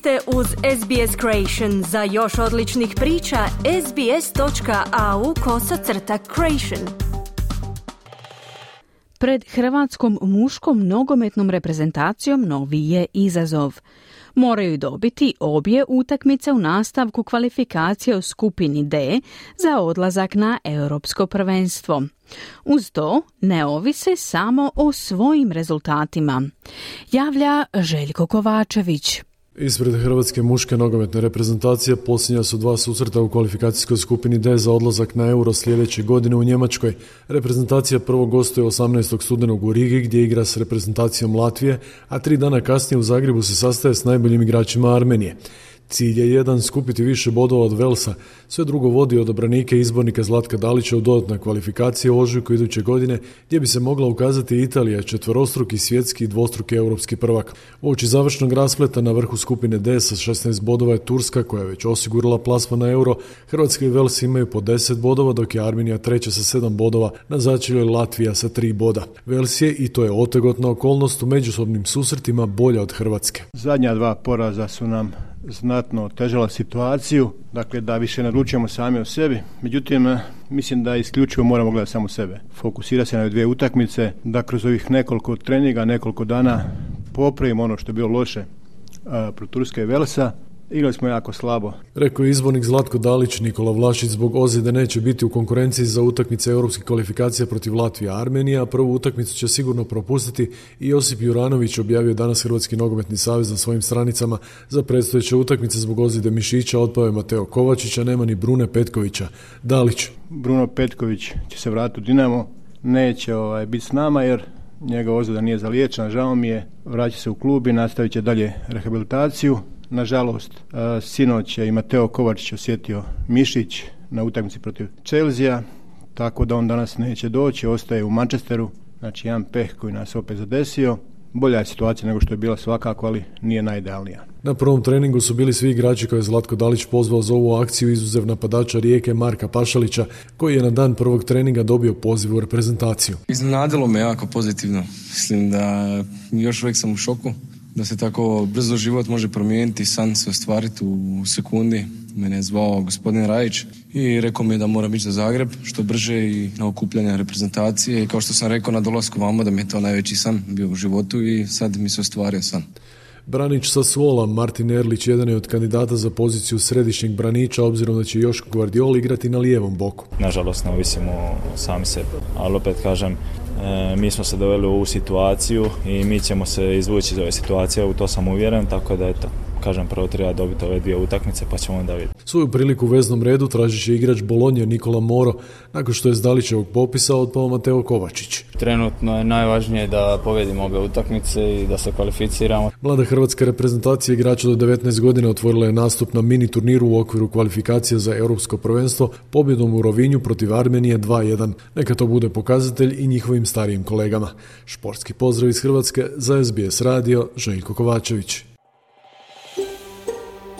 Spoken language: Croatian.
ste uz SBS Creation. Za još odličnih priča, sbs.au kosacrta creation. Pred hrvatskom muškom nogometnom reprezentacijom novi je izazov. Moraju dobiti obje utakmice u nastavku kvalifikacije u skupini D za odlazak na europsko prvenstvo. Uz to ne ovise samo o svojim rezultatima. Javlja Željko Kovačević. Ispred Hrvatske muške nogometne reprezentacije posljednja su dva susreta u kvalifikacijskoj skupini D za odlazak na euro sljedeće godine u Njemačkoj. Reprezentacija prvo gostuje 18. studenog u Rigi gdje igra s reprezentacijom Latvije, a tri dana kasnije u Zagrebu se sastaje s najboljim igračima Armenije. Cilj je jedan skupiti više bodova od Velsa, sve drugo vodi od obranike izbornika Zlatka Dalića u dodatna kvalifikacije u ožujku iduće godine gdje bi se mogla ukazati Italija, četvorostruki svjetski i dvostruki europski prvak. Uoči završnog raspleta na vrhu skupine D sa 16 bodova je Turska koja je već osigurala plasma na euro, Hrvatska i Vels imaju po 10 bodova dok je Armenija treća sa 7 bodova, na začelju Latvija sa 3 boda. Vels je, i to je otegotna okolnost, u međusobnim susretima bolja od Hrvatske. Zadnja dva poraza su nam znatno otežala situaciju, dakle da više naručujemo sami o sebi. Međutim, eh, mislim da isključivo moramo gledati samo sebe. Fokusira se na dvije utakmice, da kroz ovih nekoliko treninga, nekoliko dana popravimo ono što je bilo loše uh, protiv Turske i Velsa Igrali smo jako slabo. Rekao je izbornik Zlatko Dalić, Nikola Vlašić zbog ozljede neće biti u konkurenciji za utakmice europskih kvalifikacija protiv Latvije Armenija, a prvu utakmicu će sigurno propustiti i Josip Juranović objavio danas Hrvatski nogometni savez na svojim stranicama za predstojeće utakmice zbog ozljede Mišića, otpao je Mateo Kovačića, nema ni Brune Petkovića. Dalić. Bruno Petković će se vratiti u Dinamo, neće ovaj, biti s nama jer njega ozljeda nije zaliječena, žao mi je, vraća se u klub i nastavit će dalje rehabilitaciju. Nažalost, e, sinoć je i Mateo Kovačić osjetio mišić na utakmici protiv Chelsea, tako da on danas neće doći, ostaje u Manchesteru, znači jedan peh koji nas opet zadesio. Bolja je situacija nego što je bila svakako, ali nije najidealnija. Na prvom treningu su bili svi igrači koje je Zlatko Dalić pozvao za ovu akciju izuzev napadača Rijeke Marka Pašalića, koji je na dan prvog treninga dobio poziv u reprezentaciju. Iznenadilo me jako pozitivno. Mislim da još uvijek sam u šoku da se tako brzo život može promijeniti, san se ostvariti u sekundi. Mene je zvao gospodin Rajić i rekao mi je da moram ići za Zagreb što brže i na okupljanje reprezentacije. I kao što sam rekao na dolasku vamo da mi je to najveći san bio u životu i sad mi se ostvario san. Branić sa Svola, Martin Erlić, jedan je od kandidata za poziciju središnjeg braniča, obzirom da će Joško Guardiol igrati na lijevom boku. Nažalost, ne ovisimo sami sebe, ali opet kažem, E, mi smo se doveli u ovu situaciju i mi ćemo se izvući iz ove situacije, u to sam uvjeren, tako da eto, kažem, prvo treba dobiti ove dvije utakmice pa ćemo onda vidjeti. Svoju priliku u veznom redu tražit će igrač Bolonje Nikola Moro, nakon što je s Dalićevog popisa otpao Mateo Kovačić. Trenutno je najvažnije da povedimo ove utakmice i da se kvalificiramo. Mlada hrvatska reprezentacija igrača do 19 godina otvorila je nastup na mini turniru u okviru kvalifikacije za europsko prvenstvo pobjedom u Rovinju protiv Armenije 2-1. Neka to bude pokazatelj i njihovim starijim kolegama. Športski pozdrav iz Hrvatske za SBS radio Željko Kovačević.